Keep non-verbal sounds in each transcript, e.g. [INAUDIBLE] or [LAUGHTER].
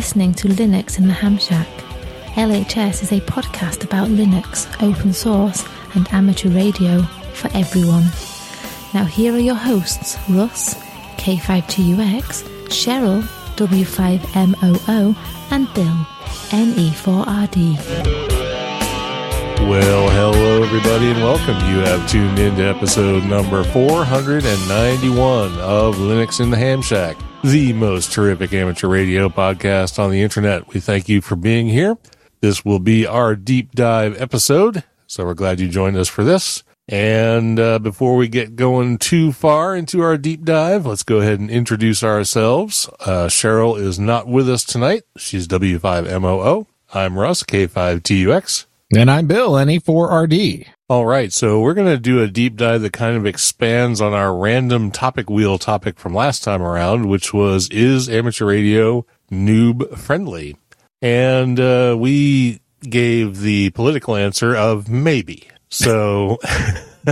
Listening to Linux in the Ham Shack. LHS is a podcast about Linux, open source, and amateur radio for everyone. Now, here are your hosts Russ, K5TUX, Cheryl, W5MOO, and Bill, NE4RD. Well, hello everybody and welcome. You have tuned in to episode number 491 of Linux in the Ham Shack, the most terrific amateur radio podcast on the internet. We thank you for being here. This will be our deep dive episode, so we're glad you joined us for this. And uh, before we get going too far into our deep dive, let's go ahead and introduce ourselves. Uh, Cheryl is not with us tonight. She's W5MOO. I'm Russ, K5TUX. And I'm Bill, NE4RD. All right, so we're going to do a deep dive that kind of expands on our random topic wheel topic from last time around, which was Is amateur radio noob friendly? And uh, we gave the political answer of maybe. So [LAUGHS]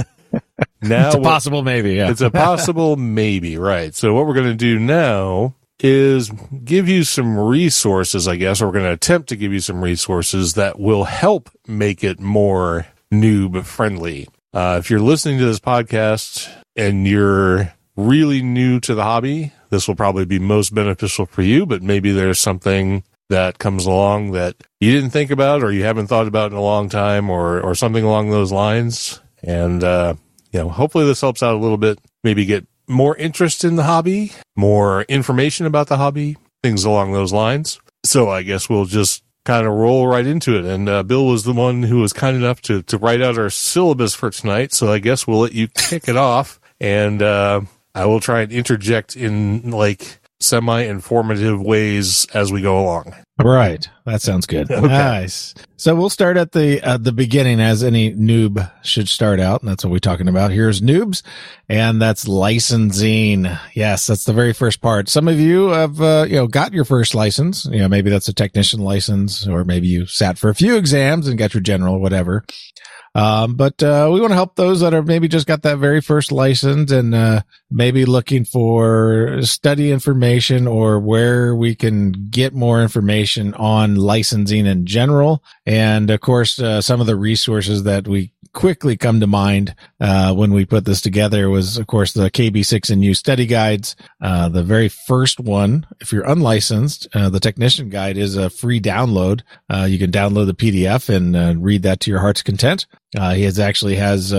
now It's a possible maybe, yeah. it's a possible maybe, right? So what we're going to do now is give you some resources, I guess, or we're going to attempt to give you some resources that will help make it more noob friendly. Uh, if you're listening to this podcast and you're really new to the hobby, this will probably be most beneficial for you, but maybe there's something that comes along that you didn't think about or you haven't thought about in a long time or, or something along those lines. And, uh, you know, hopefully this helps out a little bit, maybe get more interest in the hobby, more information about the hobby, things along those lines. So I guess we'll just kind of roll right into it. And uh, Bill was the one who was kind enough to, to write out our syllabus for tonight. So I guess we'll let you kick it off. And uh, I will try and interject in like semi informative ways as we go along. Right. That sounds good. [LAUGHS] Okay. Nice. So we'll start at the the beginning as any noob should start out. And that's what we're talking about. Here's noobs and that's licensing. Yes, that's the very first part. Some of you have uh, you know got your first license. You know, maybe that's a technician license or maybe you sat for a few exams and got your general whatever. Um, but, uh, we want to help those that are maybe just got that very first license and, uh, maybe looking for study information or where we can get more information on licensing in general. And of course, uh, some of the resources that we quickly come to mind, uh, when we put this together was, of course, the KB6NU study guides. Uh, the very first one, if you're unlicensed, uh, the technician guide is a free download. Uh, you can download the PDF and uh, read that to your heart's content. Uh, he has actually has,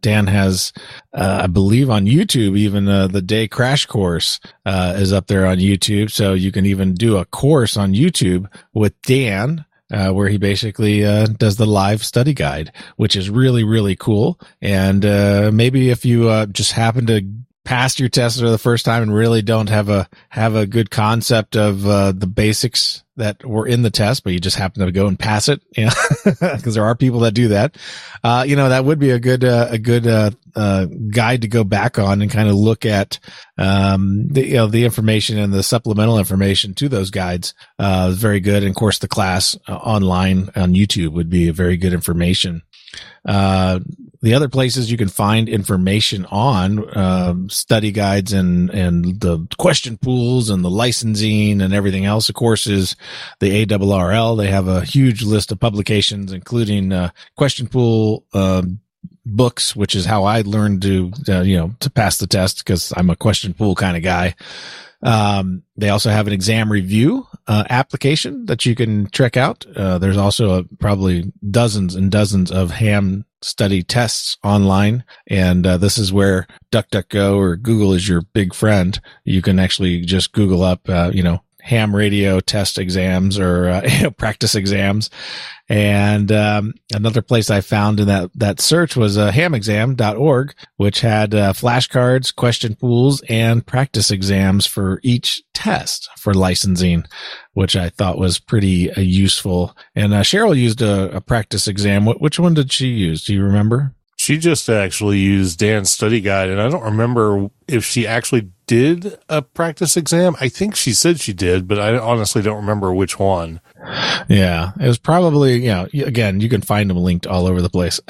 Dan has, I believe on YouTube, even, the day crash course, is up there on YouTube. So you can even do a course on YouTube with Dan. Uh, where he basically uh, does the live study guide, which is really really cool. And uh, maybe if you uh, just happen to pass your test for the first time and really don't have a have a good concept of uh, the basics that were in the test, but you just happen to go and pass it, you know, [LAUGHS] because there are people that do that. Uh, you know, that would be a good uh, a good uh, uh, guide to go back on and kind of look at um, the you know the information and the supplemental information to those guides. Uh, very good, and of course, the class uh, online on YouTube would be a very good information. Uh, the other places you can find information on um, study guides and and the question pools and the licensing and everything else, of course, is the ARRL. They have a huge list of publications, including uh, question pool. Um, books, which is how I learned to, uh, you know, to pass the test because I'm a question pool kind of guy. Um, they also have an exam review uh, application that you can check out. Uh, there's also a, probably dozens and dozens of ham study tests online. And uh, this is where DuckDuckGo or Google is your big friend. You can actually just Google up, uh, you know, ham radio test exams or uh, [LAUGHS] practice exams. And um, another place I found in that that search was uh, hamexam.org, which had uh, flashcards, question pools, and practice exams for each test for licensing, which I thought was pretty uh, useful. And uh, Cheryl used a, a practice exam. Which one did she use? Do you remember? She just actually used Dan's study guide, and I don't remember if she actually did a practice exam. I think she said she did, but I honestly don't remember which one. Yeah, it was probably, you know, again, you can find them linked all over the place.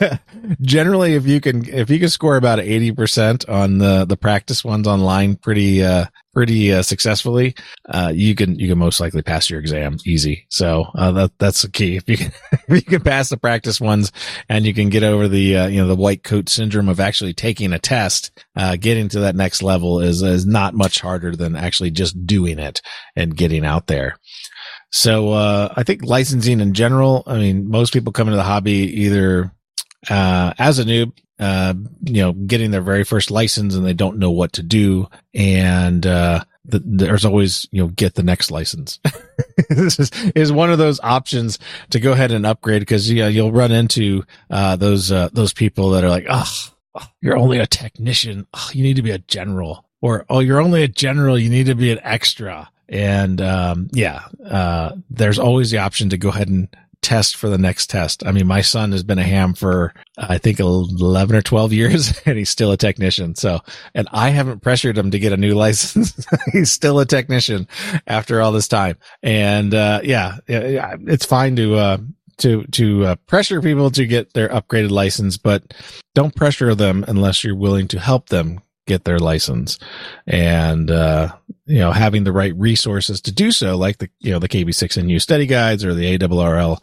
[LAUGHS] Generally, if you can, if you can score about 80% on the, the practice ones online pretty, uh, pretty uh, successfully, uh, you can, you can most likely pass your exam easy. So, uh, that, that's the key. If you can, [LAUGHS] if you can pass the practice ones and you can get over the, uh, you know, the white coat syndrome of actually taking a test, uh, getting to that next level is, is not much harder than actually just doing it and getting out there. So, uh, I think licensing in general, I mean, most people come into the hobby either, uh, as a noob, uh, you know, getting their very first license and they don't know what to do. And, uh, the, there's always, you know, get the next license. [LAUGHS] this is, is one of those options to go ahead and upgrade because, you know, you'll run into, uh, those, uh, those people that are like, oh, you're only a technician. Oh, you need to be a general or, oh, you're only a general. You need to be an extra. And, um, yeah, uh, there's always the option to go ahead and test for the next test. I mean, my son has been a ham for, I think 11 or 12 years [LAUGHS] and he's still a technician. So, and I haven't pressured him to get a new [LAUGHS] license. he's still a technician after all this time. And, uh, yeah, it's fine to, uh, to to uh, pressure people to get their upgraded license, but don't pressure them unless you're willing to help them get their license. And uh, you know having the right resources to do so like the you know the kb6nu study guides or the ARRL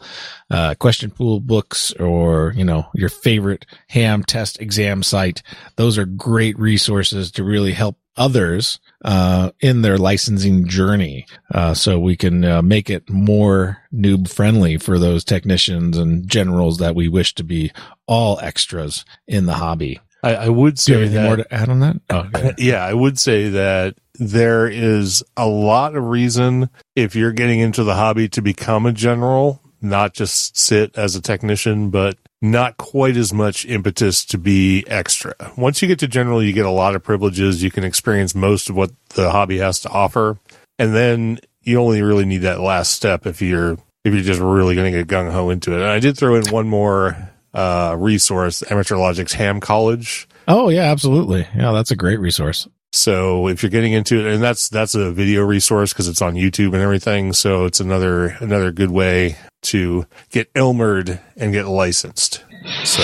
uh, question pool books or you know your favorite ham test exam site those are great resources to really help others uh, in their licensing journey uh, so we can uh, make it more noob friendly for those technicians and generals that we wish to be all extras in the hobby I, I would say anything that, more to add on that? Oh, [LAUGHS] okay. yeah, I would say that there is a lot of reason if you're getting into the hobby to become a general, not just sit as a technician, but not quite as much impetus to be extra. Once you get to general, you get a lot of privileges. You can experience most of what the hobby has to offer. And then you only really need that last step if you're, if you're just really going to get gung ho into it. And I did throw in one more uh, resource, Amateur Logic's Ham College. Oh yeah, absolutely. Yeah, that's a great resource. So if you're getting into it, and that's that's a video resource because it's on YouTube and everything. So it's another another good way to get Elmered and get licensed. So.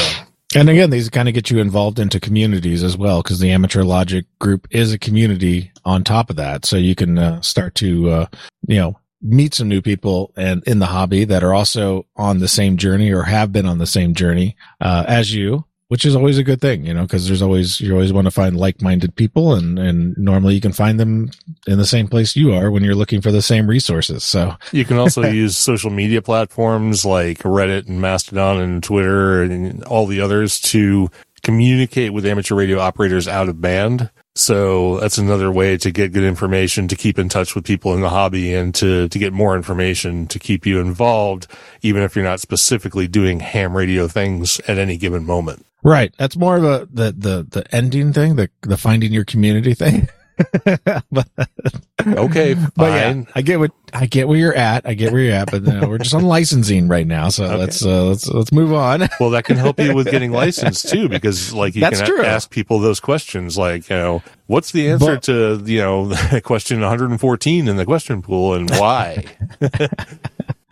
And again, these kind of get you involved into communities as well, because the Amateur Logic group is a community on top of that. So you can uh, start to, uh, you know, meet some new people and in the hobby that are also on the same journey or have been on the same journey uh, as you which is always a good thing you know because there's always you always want to find like-minded people and and normally you can find them in the same place you are when you're looking for the same resources so. You can also [LAUGHS] use social media platforms like reddit and mastodon and twitter and all the others to communicate with amateur radio operators out of band so that's another way to get good information, to keep in touch with people in the hobby and to, to get more information to keep you involved, even if you're not specifically doing ham radio things at any given moment. Right. That's more of a, the, the, the ending thing, the, the finding your community thing. [LAUGHS] [LAUGHS] but, okay, fine. [LAUGHS] But yeah, I get what I get where you're at. I get where you're at, but uh, we're just on [LAUGHS] licensing right now, so okay. let's uh, let's let's move on. well, that can help you with getting licensed too, because like you That's can true. ask people those questions, like you know, what's the answer but, to you know question 114 in the question pool and why?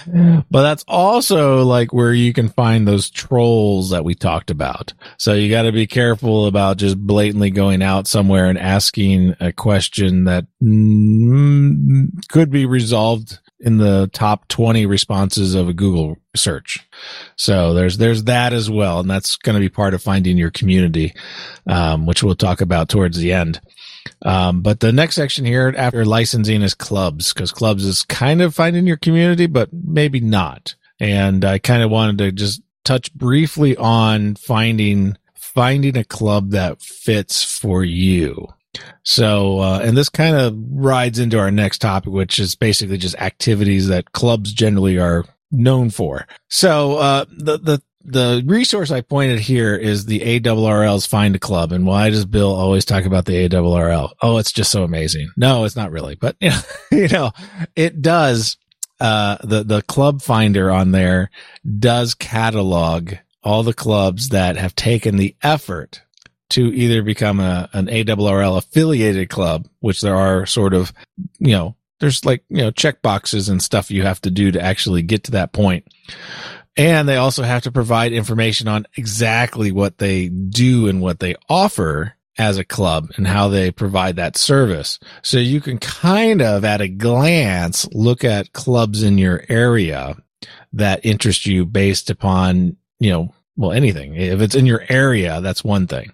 But that's also like where you can find those trolls that we talked about. So you got to be careful about just blatantly going out somewhere and asking a question that mm, could be resolved in the top 20 responses of a Google search. So there's, there's that as well. And that's going to be part of finding your community, um, which we'll talk about towards the end. Um, but the next section here after licensing is clubs because clubs is kind of finding your community, but maybe not. And I kind of wanted to just touch briefly on finding, finding a club that fits for you. So, uh, and this kind of rides into our next topic, which is basically just activities that clubs generally are known for. So, uh, the, the, the resource I pointed here is the ARRL's Find a Club. And why does Bill always talk about the ARRL? Oh, it's just so amazing. No, it's not really, but you [LAUGHS] know, you know, it does. Uh, the, the club finder on there does catalog all the clubs that have taken the effort to either become a, an ARRL affiliated club, which there are sort of, you know, there's like, you know, check boxes and stuff you have to do to actually get to that point. And they also have to provide information on exactly what they do and what they offer as a club and how they provide that service. So you can kind of at a glance look at clubs in your area that interest you based upon, you know, well, anything. If it's in your area, that's one thing.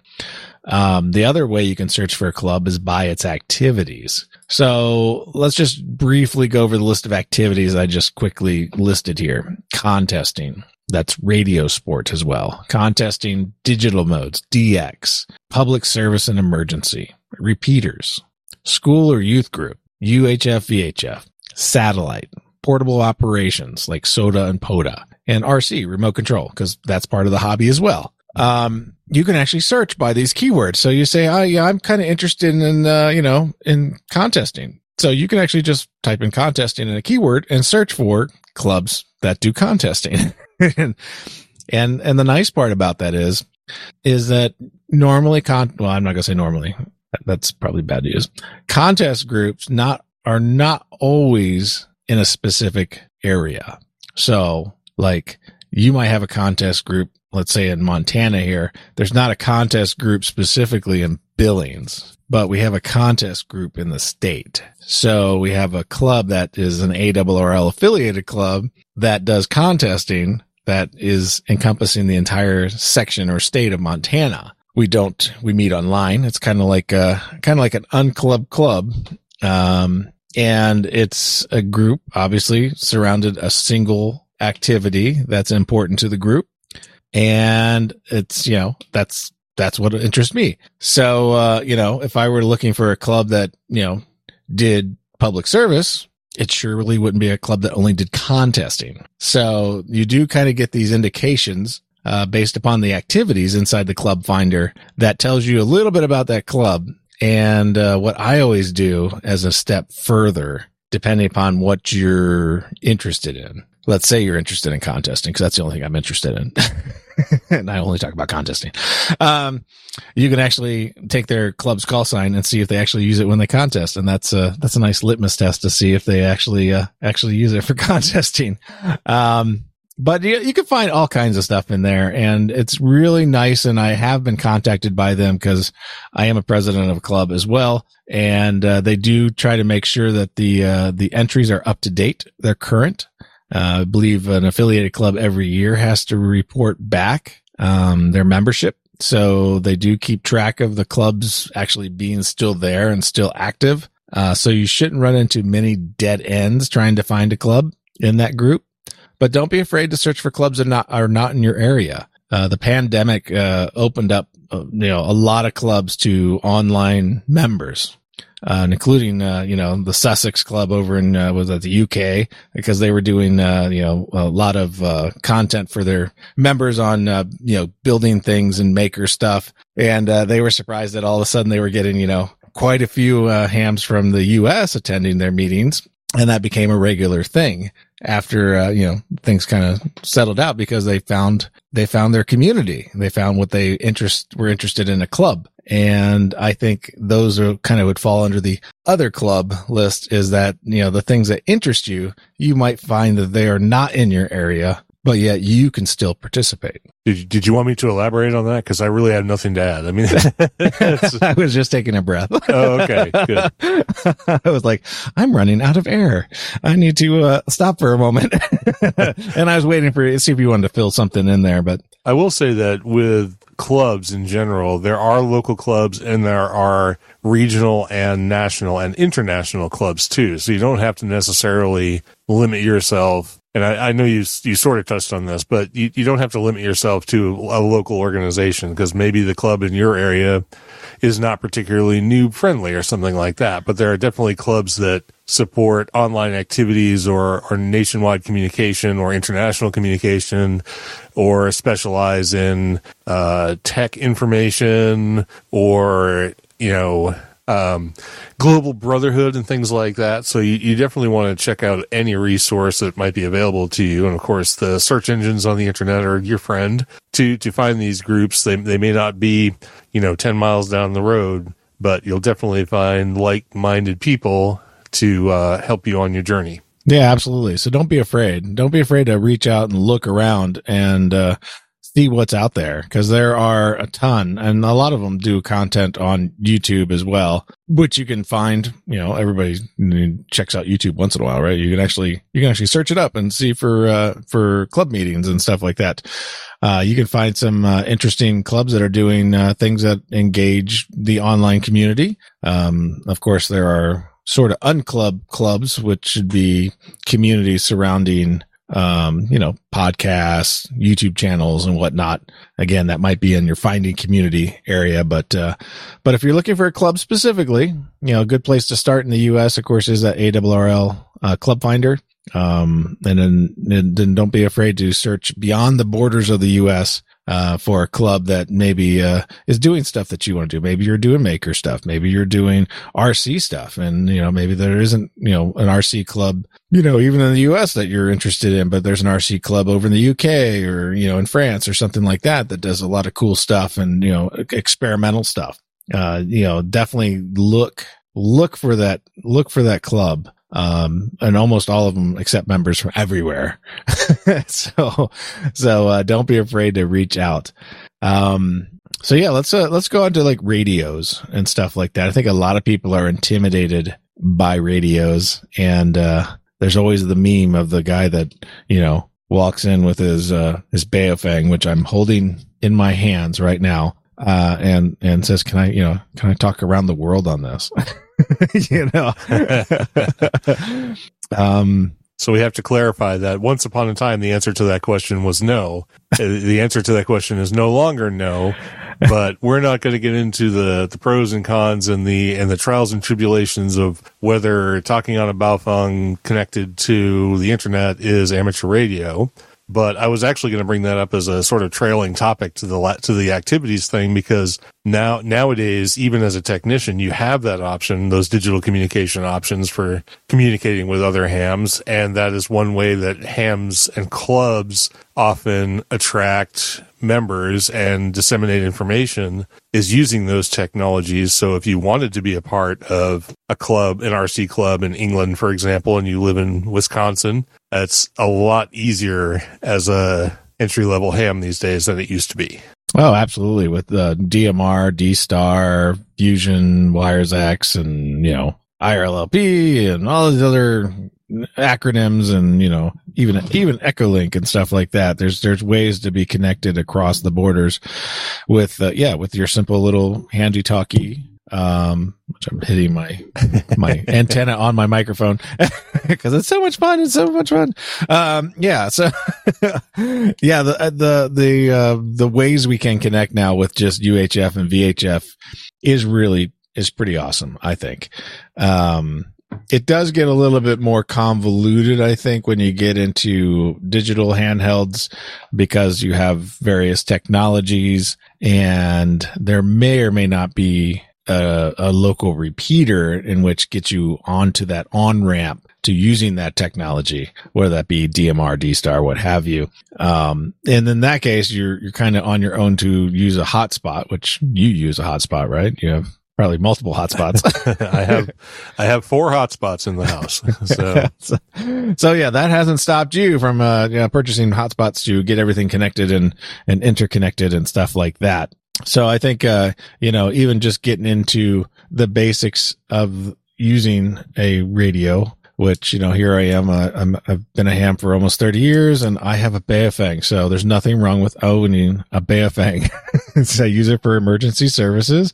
Um, the other way you can search for a club is by its activities. So let's just briefly go over the list of activities I just quickly listed here. Contesting. That's radio sport as well. Contesting digital modes, DX, public service and emergency, repeaters, school or youth group, UHF, VHF, satellite, portable operations like SOTA and POTA, and RC, remote control, because that's part of the hobby as well. Um, you can actually search by these keywords. So you say, oh yeah, I'm kind of interested in, uh, you know, in contesting. So you can actually just type in contesting in a keyword and search for clubs that do contesting. and, [LAUGHS] and, and the nice part about that is, is that normally con, well, I'm not going to say normally. That's probably bad to use. Contest groups not, are not always in a specific area. So like you might have a contest group, let's say in Montana here. There's not a contest group specifically in Billings, but we have a contest group in the state. So we have a club that is an ARRL affiliated club that does contesting that is encompassing the entire section or state of Montana. We don't, we meet online. It's kind of like a, kind of like an unclub club. Um, and it's a group obviously surrounded a single activity that's important to the group. And it's, you know, that's, that's what interests me. So, uh, you know, if I were looking for a club that, you know, did public service, it surely wouldn't be a club that only did contesting. So you do kind of get these indications uh, based upon the activities inside the club finder that tells you a little bit about that club. And uh, what I always do as a step further, depending upon what you're interested in, let's say you're interested in contesting because that's the only thing I'm interested in. [LAUGHS] and [LAUGHS] I only talk about contesting. Um, you can actually take their club's call sign and see if they actually use it when they contest. And that's a, that's a nice litmus test to see if they actually, uh, actually use it for [LAUGHS] contesting. Um, but you, you can find all kinds of stuff in there and it's really nice. And I have been contacted by them because I am a president of a club as well. And, uh, they do try to make sure that the, uh, the entries are up to date. They're current. Uh, I believe an affiliated club every year has to report back um, their membership. So they do keep track of the clubs actually being still there and still active. Uh, so you shouldn't run into many dead ends trying to find a club in that group. But don't be afraid to search for clubs that are not, are not in your area. Uh, the pandemic uh, opened up, uh, you know, a lot of clubs to online members uh, including uh, you know the Sussex Club over in uh, was that the UK because they were doing uh, you know a lot of uh, content for their members on uh, you know building things and maker stuff, and they were surprised that all of a sudden they were getting you know quite a few hams from the US attending their meetings, and that became a regular thing after uh, you know things kind of settled out because they found they found their community. They found what they interest were interested in a club. And I think those are kind of would fall under the other club list is that, you know, the things that interest you, you might find that they are not in your area, but yet you can still participate. Did you, did you want me to elaborate on that? Cause I really have nothing to add. I mean, [LAUGHS] [LAUGHS] I was just taking a breath. oh, okay. Good. [LAUGHS] I was like, I'm running out of air. I need to uh, stop for a moment. and I was waiting for you to see if you wanted to fill something in there, but I will say that with clubs in general. There are local clubs and there are regional and national and international clubs too. So you don't have to necessarily limit yourself and I, I know you you sort of touched on this, but you, you don't have to limit yourself to a local organization because maybe the club in your area is not particularly noob friendly or something like that. But there are definitely clubs that support online activities or, or nationwide communication or international communication or specialize in uh, tech information or you know um, global brotherhood and things like that. So you, you definitely want to check out any resource that might be available to you. And of course, the search engines on the internet are your friend to, to find these groups. They, they may not be, you know, 10 miles down the road, but you'll definitely find like minded people to uh, help you on your journey. Yeah, absolutely. So don't be afraid. Don't be afraid to reach out and look around and, uh, see what's out there because there are a ton and a lot of them do content on YouTube as well, which you can find, you know, everybody checks out YouTube once in a while, right? You can actually, you can actually search it up and see for, uh, for club meetings and stuff like that. Uh, you can find some, uh, interesting clubs that are doing, uh, things that engage the online community. Um, of course, there are sort of unclub clubs, which should be communities surrounding um, you know, podcasts, YouTube channels and whatnot. Again, that might be in your finding community area, but, uh, but if you're looking for a club specifically, you know, a good place to start in the U.S., of course, is that ARRL, uh, Club Finder. Um, and then, then don't be afraid to search beyond the borders of the U.S uh, for a club that maybe uh, is doing stuff that you want to do. Maybe you're doing maker stuff. Maybe you're doing RC stuff, and you know maybe there isn't you know an RC club you know even in the U.S. that you're interested in, but there's an RC club over in the U.K. or you know in France or something like that that does a lot of cool stuff and you know experimental stuff. Uh, you know, definitely look look for that look for that club um, and almost all of them accept members from everywhere. [LAUGHS] so, so, uh, don't be afraid to reach out. Um, so yeah, let's, uh, let's go on to like radios and stuff like that. I think a lot of people are intimidated by radios and, uh, there's always the meme of the guy that, you know, walks in with his, uh, his Baofeng, which I'm holding in my hands right now. Uh, and, and says, can I, you know, can I talk around the world on this? [LAUGHS] [LAUGHS] you know. [LAUGHS] um, so we have to clarify that once upon a time, the answer to that question was no. Uh, the answer to that question is no longer no, but we're not going to get into the, the pros and cons and the, and the trials and tribulations of whether talking on a Baofeng connected to the internet is amateur radio but I was actually going to bring that up as a sort of trailing topic to the to the activities thing because now nowadays even as a technician you have that option those digital communication options for communicating with other hams and that is one way that hams and clubs often attract members and disseminate information is using those technologies. So if you wanted to be a part of a club, an RC club in England, for example, and you live in Wisconsin, it's a lot easier as a entry level ham these days than it used to be. Oh, absolutely. With the DMR, D Star, Fusion, Wires X, and, you know, IRLP and all these other acronyms and, you know, even, even Echolink and stuff like that. There's, there's ways to be connected across the borders with, uh, yeah, with your simple little handy talkie um, which I'm hitting my my [LAUGHS] antenna on my microphone [LAUGHS] because it's so much fun. It's so much fun. Um, yeah. So [LAUGHS] yeah, the uh, the the uh, the ways we can connect now with just UHF and VHF is really is pretty awesome. I think. Um, it does get a little bit more convoluted, I think, when you get into digital handhelds because you have various technologies and there may or may not be a, a local repeater in which gets you onto that on ramp to using that technology, whether that be DMR, D Star, what have you. Um, and in that case, you're, you're kind of on your own to use a hotspot, which you use a hotspot, right? You have probably multiple hotspots. [LAUGHS] I have, I have four hotspots in the house. [LAUGHS] So. so, so, yeah, that hasn't stopped you from, uh, you know, purchasing hotspots to get everything connected and, and interconnected and stuff like that. So I think, uh, you know, even just getting into the basics of using a radio, which, you know, here I am, uh, i have been a ham for almost 30 years and I have a Baofeng. So there's nothing wrong with owning a Baofeng. [LAUGHS] so I use it for emergency services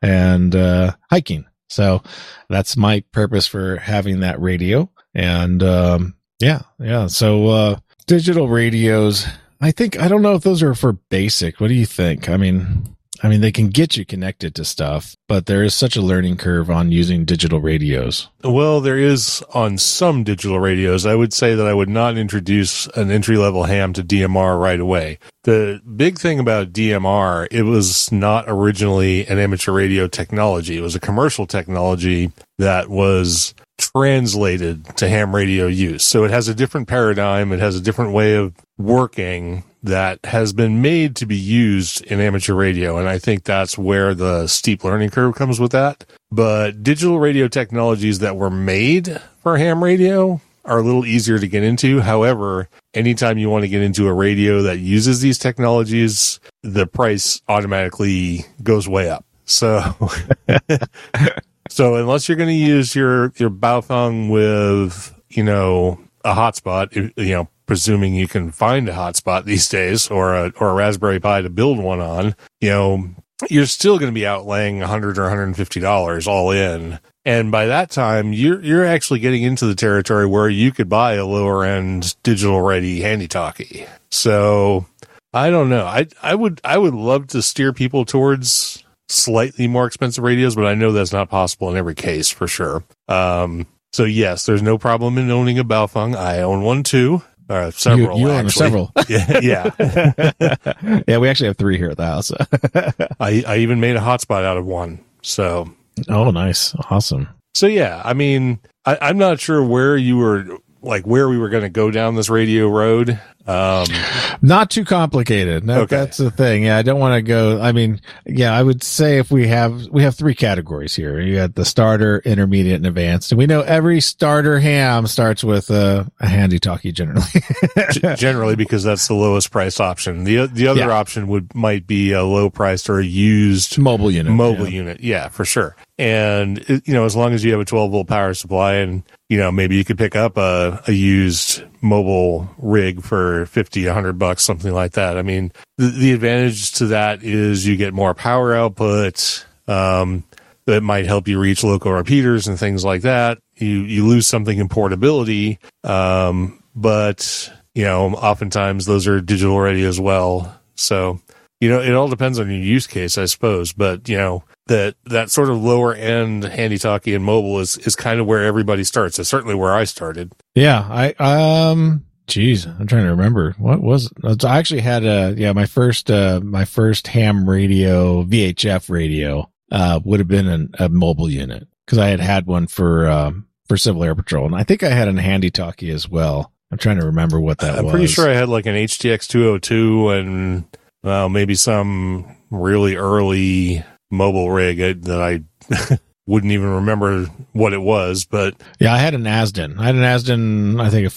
and, uh, hiking. So that's my purpose for having that radio. And, um, Yeah, yeah. So uh digital radios, I think I don't know if those are for basic. What do you think? I mean, I mean they can get you connected to stuff, but there is such a learning curve on using digital radios. Well, there is on some digital radios. I would say that I would not introduce an entry level ham to DMR right away. The big thing about DMR, it was not originally an amateur radio technology. It was a commercial technology that was translated to ham radio use. So it has a different paradigm. It has a different way of working that has been made to be used in amateur radio. And I think that's where the steep learning curve comes with that. But digital radio technologies that were made for ham radio are a little easier to get into. However, anytime you want to get into a radio that uses these technologies, the price automatically goes way up. So, [LAUGHS] [LAUGHS] so unless you're going to use your, your Baofeng with, you know, a hotspot, you know, presuming you can find a hotspot [LAUGHS] these days or a, or a Raspberry Pi to build one on, you know, you're still going to be outlaying 100 or 150 dollars all in. And by that time, you're you're actually getting into the territory where you could buy a lower end digital ready handy talkie. So I don't know. I I would I would love to steer people towards slightly more expensive radios, but I know that's not possible in every case for sure. Um, so yes, there's no problem in owning a Baofeng. I own one too. Uh, several. You, you own several. [LAUGHS] yeah, yeah. [LAUGHS] yeah, we actually have three here at the house. [LAUGHS] I I even made a hotspot out of one. So oh, nice, awesome. So yeah, I mean, I, I'm not sure where you were like where we were going to go down this radio road. Um, Not too complicated. No, Okay. that's the thing. Yeah, I don't want to go. I mean, yeah, I would say if we have we have three categories here. You got the starter, intermediate, and advanced, and we know every starter ham starts with a, a handy talkie generally. [LAUGHS] g- generally because that's the lowest price option. The the other Yeah. option would might be a low priced or a used mobile unit. mobile yeah. unit. Yeah, for sure. And you know, as long as you have a 12 volt power supply and you know, maybe you could pick up a, a used mobile rig for 50, 100 bucks, something like that. I mean, the, the advantage to that is you get more power output. Um, that might help you reach local repeaters and things like that. You, you lose something in portability. Um, but you know, oftentimes those are digital ready as well. So, you know, it all depends on your use case, I suppose. But you know, that that sort of lower end handy talkie and mobile is is kind of where everybody starts. It's certainly where I started. Yeah, I um geez, I'm trying to remember. What was I actually had a yeah, my first uh my first ham radio VHF radio uh would have been an, a mobile unit cuz I had had one for um for Civil Air Patrol and I think I had an handy talkie as well. I'm trying to remember what that was. I'm pretty sure I had like an HTX 202 and well, maybe some really early mobile rig uh, that I [LAUGHS] wouldn't even remember what it was, but Yeah, I had an Azden. I had an Azden I think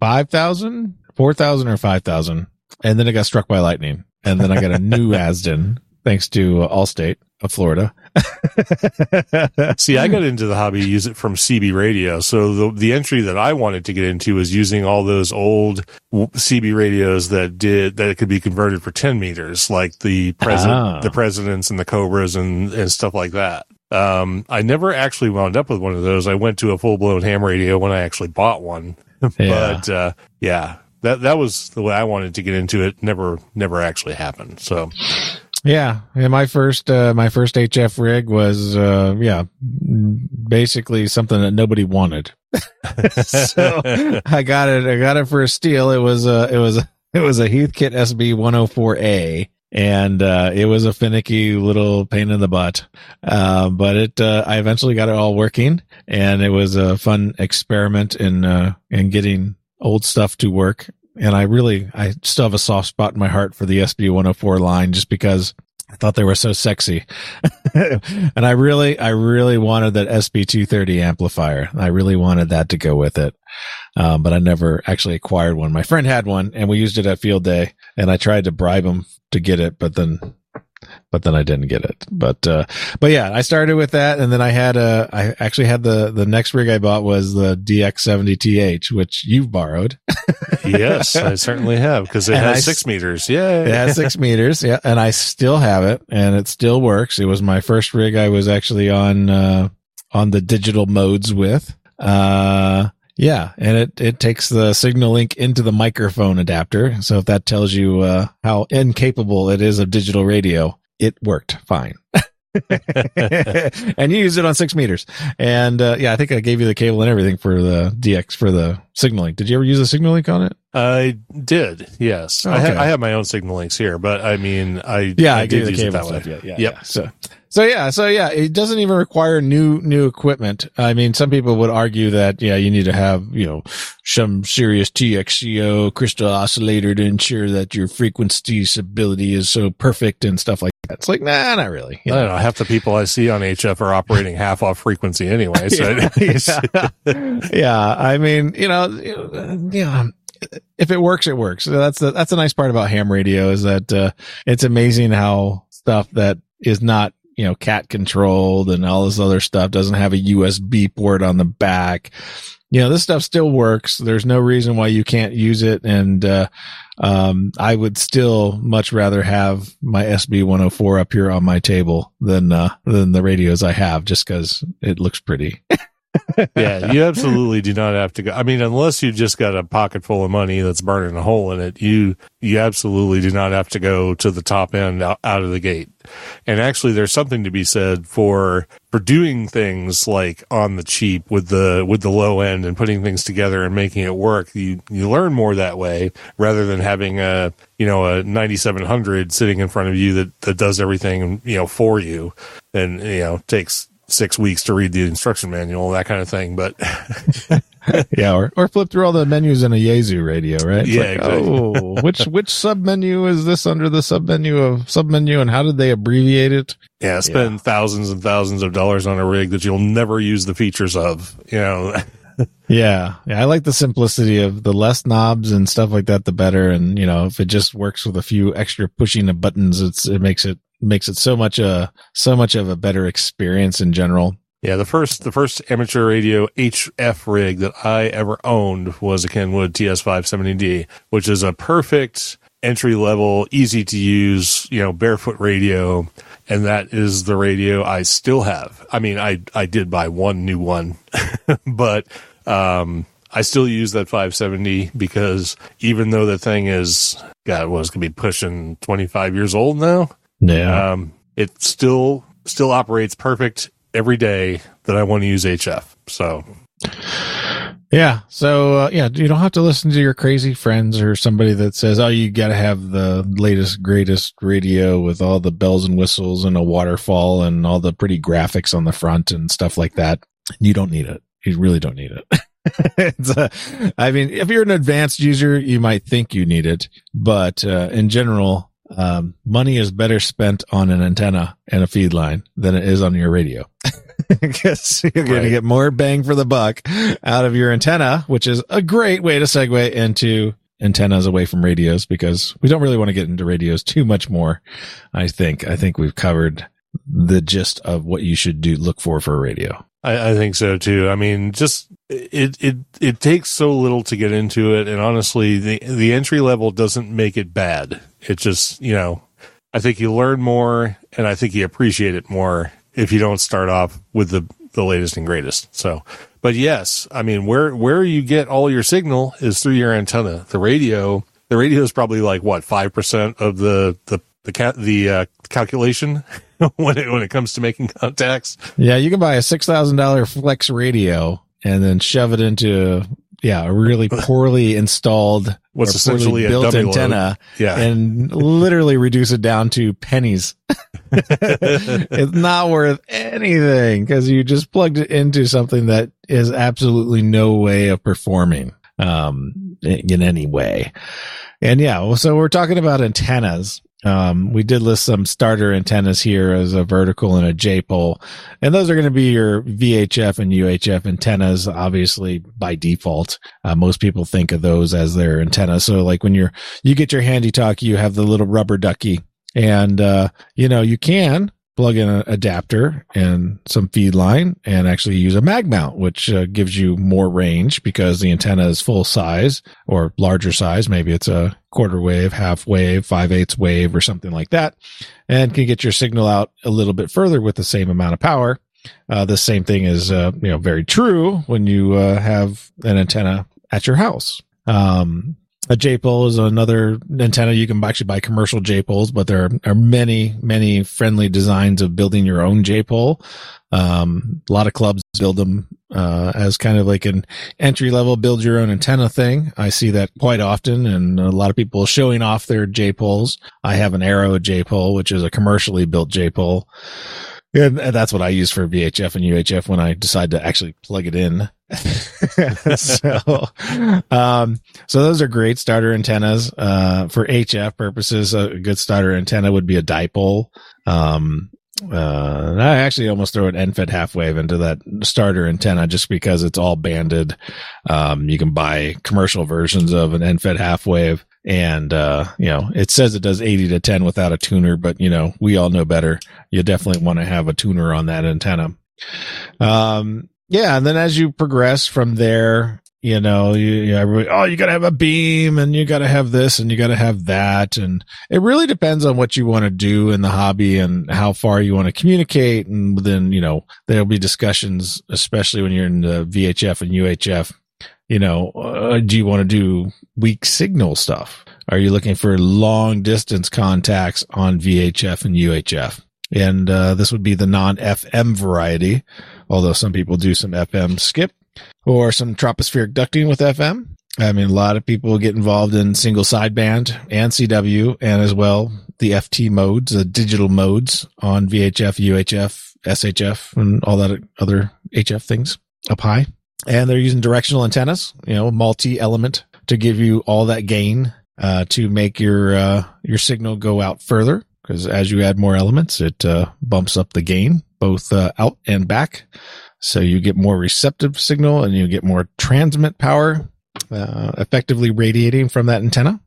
5000, 4000 or 5000 and then it got struck by lightning. And then I got a new [LAUGHS] Azden thanks to uh, Allstate of Florida. [LAUGHS] See, I got into the hobby to use it from CB radio. So the the entry that I wanted to get into was using all those old CB radios that did that could be converted for 10 meters, like the president, Ah. the presidents and the cobras and and stuff like that. Um, I never actually wound up with one of those. I went to a full blown ham radio when I actually bought one, [LAUGHS] Yeah. but uh, yeah, that that was the way I wanted to get into it. Never never actually happened. So Yeah, yeah. My first, uh, my first HF rig was, uh, yeah, basically something that nobody wanted. [LAUGHS] so I got it. I got it for a steal. It was a, it was, it was a Heathkit SB 104A. And, uh, it was a finicky little pain in the butt. Uh, but it, uh, I eventually got it all working and it was a fun experiment in, uh, in getting old stuff to work. And I really, I still have a soft spot in my heart for the SB 104 line just because I thought they were so sexy. [LAUGHS] and I really, I really wanted that SB 230 amplifier. I really wanted that to go with it. Um, but I never actually acquired one. My friend had one and we used it at field day and I tried to bribe him to get it, but then, but then I didn't get it. But, uh, but yeah, I started with that. And then I had a, I actually had the, the next rig I bought was the DX70TH, which you've borrowed. [LAUGHS] yes, I certainly have because it And has I six meters. Yeah, It has six [LAUGHS] meters. Yeah. And I still have it and it still works. It was my first rig I was actually on, uh, on the digital modes with. Uh, Yeah, and it it takes the SignaLink into the microphone adapter. So if that tells you uh, how incapable it is of digital radio, it worked fine. [LAUGHS] and you use it on six meters. And uh, yeah, I think I gave you the cable and everything for the DX for the SignaLink. Did you ever use a SignaLink on it? I did, yes. I, ha- I have my own SignaLinks here, but I mean, I Yeah, I, I, did use it that way. Yeah, yeah, Yep. yeah. So, so yeah, so yeah, it doesn't even require new new equipment. I mean, some people would argue that yeah, you need to have you know some serious TXCO crystal oscillator to ensure that your frequency stability is so perfect and stuff like that. It's like nah, not really. you I know. don't know. Half the people I see on HF are operating half off frequency anyway. So [LAUGHS] yeah, yeah. I mean, you know, yeah. If it works, it works. So That's the, that's a nice part about ham radio is that uh, it's amazing how stuff that is not you know cat controlled and all this other stuff doesn't have a USB port on the back. You know, this stuff still works. There's no reason why you can't use it. And, uh, um, I would still much rather have my SB 104 up here on my table than, uh, than the radios I have just cause it looks pretty. [LAUGHS] yeah, you absolutely do not have to go. I mean, unless you've just got a pocket full of money that's burning a hole in it, you you absolutely do not have to go to the top end out, out of the gate. And actually, there's something to be said for for doing things like on the cheap with the with the low end and putting things together and making it work. You you learn more that way rather than having a you know a 9700 sitting in front of you that that does everything you know for you and you know takes six weeks to read the instruction manual, that kind of thing. But [LAUGHS] yeah, or, or flip through all the menus in a Yaesu radio, right? It's Yeah, like, exactly. Oh, which which sub menu is this under the sub menu of sub menu, and how did they abbreviate it? yeah, spend thousands and thousands of dollars on a rig that you'll never use the features of. You know, [LAUGHS] Yeah, yeah, I like the simplicity of the less knobs and stuff like that, the better. And you know, if it just works with a few extra pushing of buttons, it's it makes it makes it so much a so much of a better experience in general. yeah. The first the first amateur radio HF rig that I ever owned was a Kenwood TS570D, which is a perfect entry level, easy to use, you know, barefoot radio. And that is the radio I still have. I mean, I, I did buy one new one, [LAUGHS] but, um, I still use that 570 because even though the thing is, God, was going to be pushing 25 years old now, Yeah, um, it still, still operates perfect every day that I want to use HF. So yeah. So uh, yeah, you don't have to listen to your crazy friends or somebody that says, "Oh, you got to have the latest, greatest radio with all the bells and whistles and a waterfall and all the pretty graphics on the front and stuff like that." You don't need it. You really don't need it. [LAUGHS] it's uh, I mean, if you're an advanced user, you might think you need it, but uh, in general, um, money is better spent on an antenna and a feed line than it is on your radio. [LAUGHS] Because you're going to get more bang for the buck out of your antenna, which is a great way to segue into antennas away from radios because we don't really want to get into radios too much more. I think, I think we've covered the gist of what you should do, look for for a radio. I, I think so too. I mean, just it it it takes so little to get into it, and honestly, the the entry level doesn't make it bad. It just you know, I think you learn more, and I think you appreciate it more if you don't start off with the the latest and greatest. So, but yes, I mean, where where you get all your signal is through your antenna. The radio, the radio is probably like what five percent of the the the ca- the uh, calculation [LAUGHS] when it when it comes to making contacts. Yeah, you can buy a six thousand dollar FlexRadio and then shove it into yeah a really [LAUGHS] poorly installed What's essentially a built load. antenna Yeah. and literally reduce it down to pennies. [LAUGHS] it's not worth anything because you just plugged it into something that is absolutely no way of performing um in any way. And yeah, well, so we're talking about antennas. Um, we did list some starter antennas here as a vertical and a J pole, and those are going to be your VHF and UHF antennas, obviously by default. Uh, most people think of those as their antenna. So like when you're, you get your handy talk, you have the little rubber ducky and, uh, you know, you can plug in an adapter and some feed line and actually use a mag mount, which uh, gives you more range because the antenna is full size or larger size. Maybe it's a quarter wave, half wave, five eighths wave or something like that and can get your signal out a little bit further with the same amount of power. Uh, the same thing is, uh, you know, very true when you uh, have an antenna at your house. Um, a J pole is another antenna. You can actually buy commercial J poles, but there are many, many friendly designs of building your own J pole. Um, a lot of clubs build them, uh, as kind of like an entry level build your own antenna thing. I see that quite often and a lot of people showing off their J poles. I have an Arrow J pole, which is a commercially built J pole. And that's what I use for VHF and UHF when I decide to actually plug it in. [LAUGHS] so, um, so those are great starter antennas. Uh, for HF purposes, a good starter antenna would be a dipole. Um, uh, I actually almost throw an end-fed half wave into that starter antenna just because it's all banded. Um, you can buy commercial versions of an end-fed half wave and, uh, you know, it says it does 80 to 10 without a tuner, but you know, we all know better. You definitely want to have a tuner on that antenna. Um, yeah. And then as you progress from there, you know, you, you oh, you got to have a beam and you got to have this and you got to have that. And it really depends on what you want to do in the hobby and how far you want to communicate. And then, you know, there'll be discussions, especially when you're in the VHF and UHF. You know, uh, do you want to do weak signal stuff? Are you looking for long distance contacts on VHF and UHF? And, uh, this would be the non FM variety, although some people do some FM skip or some tropospheric ducting with FM. I mean, a lot of people get involved in single sideband and CW and as well the FT modes, the digital modes on VHF, UHF, SHF, and all that other HF things up high. And they're using directional antennas, you know, multi element to give you all that gain, uh, to make your, uh, your signal go out further. Cause as you add more elements, it, uh, bumps up the gain both, uh, out and back. So you get more receptive signal and you get more transmit power, uh, effectively radiating from that antenna.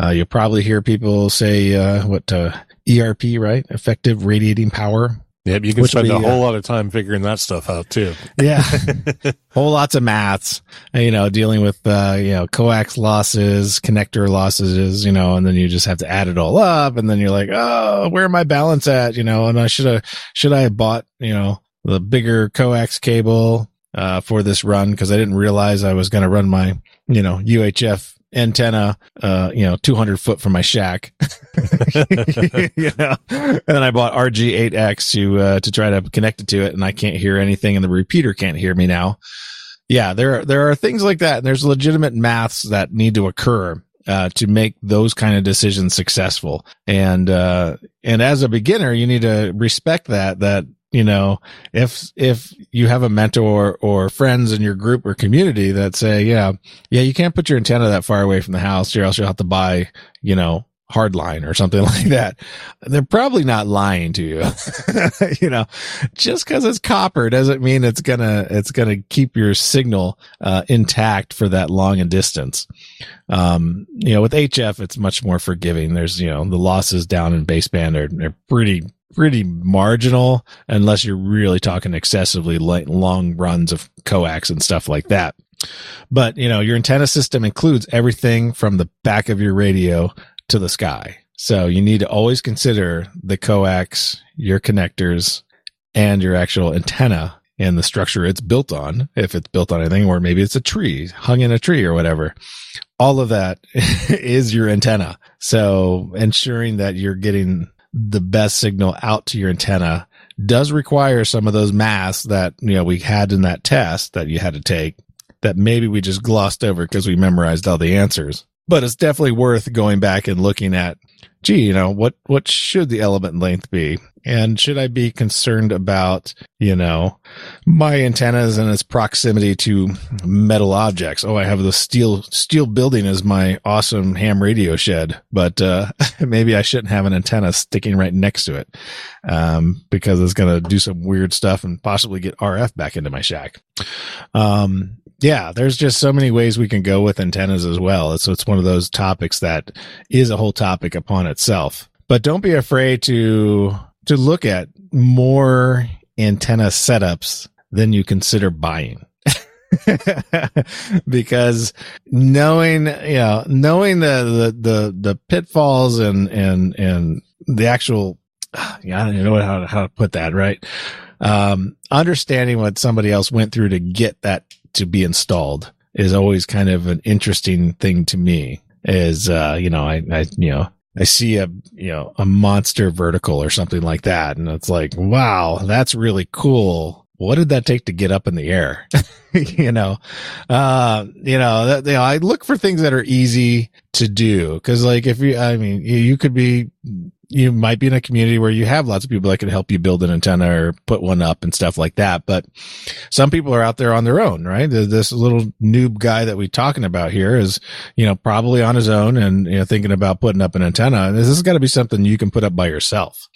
Uh, you'll probably hear people say, uh, what, uh, ERP, right? Effective radiating power. Yep, you can spend would a be, whole lot of time figuring that stuff out too. Yeah. [LAUGHS] Whole lots of maths, you know, dealing with, uh, you know, coax losses, connector losses, you know, and then you just have to add it all up. And then you're like, Oh, where my balance at? You know, and I should have, should I have bought, you know, the bigger coax cable, uh, for this run because I didn't realize I was going to run my, you know, UHF antenna, uh, you know, 200 foot from my shack. [LAUGHS] you know, and then I bought RG8X to, uh, to try to connect it to it and I can't hear anything and the repeater can't hear me now. Yeah, there are, there are things like that. And there's legitimate maths that need to occur. Uh, to make those kind of decisions successful. And, uh, and as a beginner, you need to respect that, that, you know, if, if you have a mentor or friends in your group or community that say, yeah, yeah, you can't put your antenna that far away from the house or else you'll have to buy, you know, hardline or something [LAUGHS] like that. They're probably not lying to you. [LAUGHS] you know, just cause it's copper doesn't mean it's gonna, it's gonna keep your signal, uh, intact for that long a distance. Um, you know, with HF, it's much more forgiving. There's, you know, the losses down in baseband are, are pretty, pretty marginal unless you're really talking excessively long runs of coax and stuff like that. But, you know, your antenna system includes everything from the back of your radio to the sky. So you need to always consider the coax, your connectors, and your actual antenna and the structure it's built on. If it's built on anything, or maybe it's a tree hung in a tree or whatever. All of that [LAUGHS] is your antenna. So ensuring that you're getting the best signal out to your antenna does require some of those masks that, you know, we had in that test that you had to take that maybe we just glossed over because we memorized all the answers but it's definitely worth going back and looking at gee you know what what should the element length be? And should i be concerned about you know my antennas and its proximity to metal objects? Oh i have the steel steel building as my awesome ham radio shed but uh [LAUGHS] maybe i shouldn't have an antenna sticking right next to it um because it's going to do some weird stuff and possibly get rf back into my shack. Um yeah, there's just so many ways we can go with antennas as well. So it's one of those topics that is a whole topic upon itself. But don't be afraid to to look at more antenna setups than you consider buying. [LAUGHS] because knowing, you know, knowing the, the, the, the pitfalls and, and, and the actual, [SIGHS] yeah, I don't even know how to, how to put that, right? um, understanding what somebody else went through to get that to be installed is always kind of an interesting thing to me. Is uh, you know, I, I you know, I see a you know a monster vertical or something like that, and it's like, wow, that's really cool. What did that take to get up in the air? [LAUGHS] you know, uh, you know, that, you know, I look for things that are easy to do. Cause like, if you, I mean, you could be, you might be in a community where you have lots of people that can help you build an antenna or put one up and stuff like that. But some people are out there on their own, right? This little noob guy that we're talking about here is, you know, probably on his own and, you know, thinking about putting up an antenna. This has got to be something you can put up by yourself.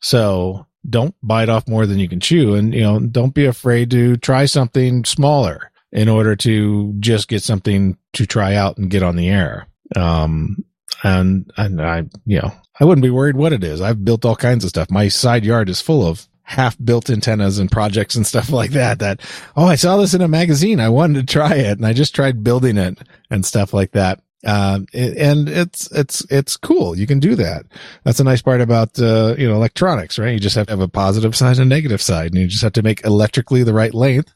So don't bite off more than you can chew. And, you know, don't be afraid to try something smaller in order to just get something to try out and get on the air. Um, and, and I, you know, I wouldn't be worried what it is. I've built all kinds of stuff. My side yard is full of half built antennas and projects and [LAUGHS] stuff like that that oh i saw this in a magazine i wanted to try it and i just tried building it and stuff like that um, and it's, it's, it's cool. You can do that. That's a nice part about, uh, you know, electronics, right? You just have to have a positive side and a negative side and you just have to make electrically the right length.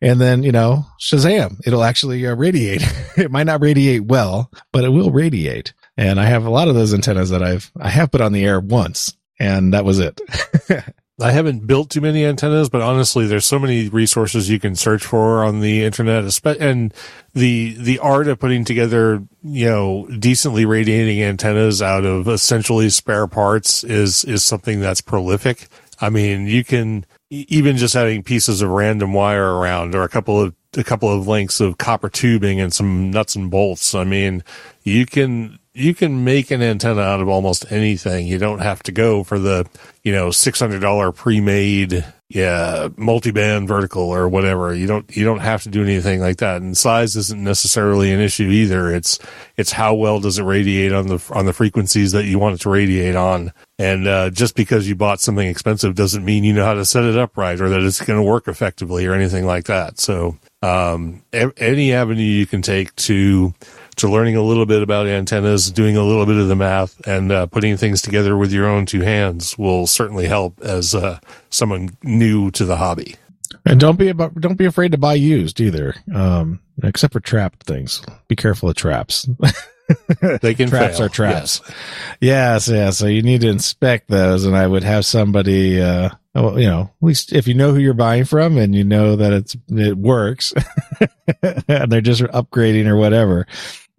And then, you know, Shazam, it'll actually uh, radiate. [LAUGHS] it might not radiate well, but it will radiate. And I have a lot of those antennas that I've, I have put on the air once and that was it. [LAUGHS] I haven't built too many antennas, but honestly, there's so many resources you can search for on the internet, and the the art of putting together, you know, decently radiating antennas out of essentially spare parts is is something that's prolific. I mean, you can even just having pieces of random wire around or a couple of a couple of lengths of copper tubing and some nuts and bolts. I mean, you can you can make an antenna out of almost anything. You don't have to go for the, you know, $600 pre-made, yeah, multi-band vertical or whatever. You don't, you don't have to do anything like that. And size isn't necessarily an issue either. It's, it's how well does it radiate on the, on the frequencies that you want it to radiate on. And, uh, just because you bought something expensive doesn't mean you know how to set it up right or that it's going to work effectively or anything like that. So, um, any avenue you can take to, to learning a little bit about antennas, doing a little bit of the math, and uh, putting things together with your own two hands will certainly help as uh, someone new to the hobby. And don't be about don't be afraid to buy used either, um, except for trapped things. Be careful of traps. [LAUGHS] they can traps fail. are traps. Yes. yes, yeah. So you need to inspect those, and I would have somebody. Uh, well, you know, at least if you know who you're buying from and you know that it's it works, [LAUGHS] and they're just upgrading or whatever,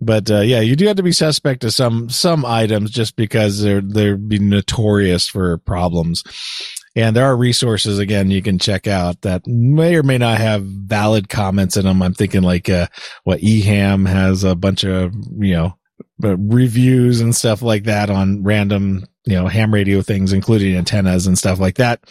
but uh, yeah, you do have to be suspect of some some items just because they're they're be notorious for problems. And there are resources again you can check out that may or may not have valid comments in them. I'm thinking like uh, what Eham has a bunch of you know reviews and stuff like that on random you know ham radio things, including antennas and stuff like that.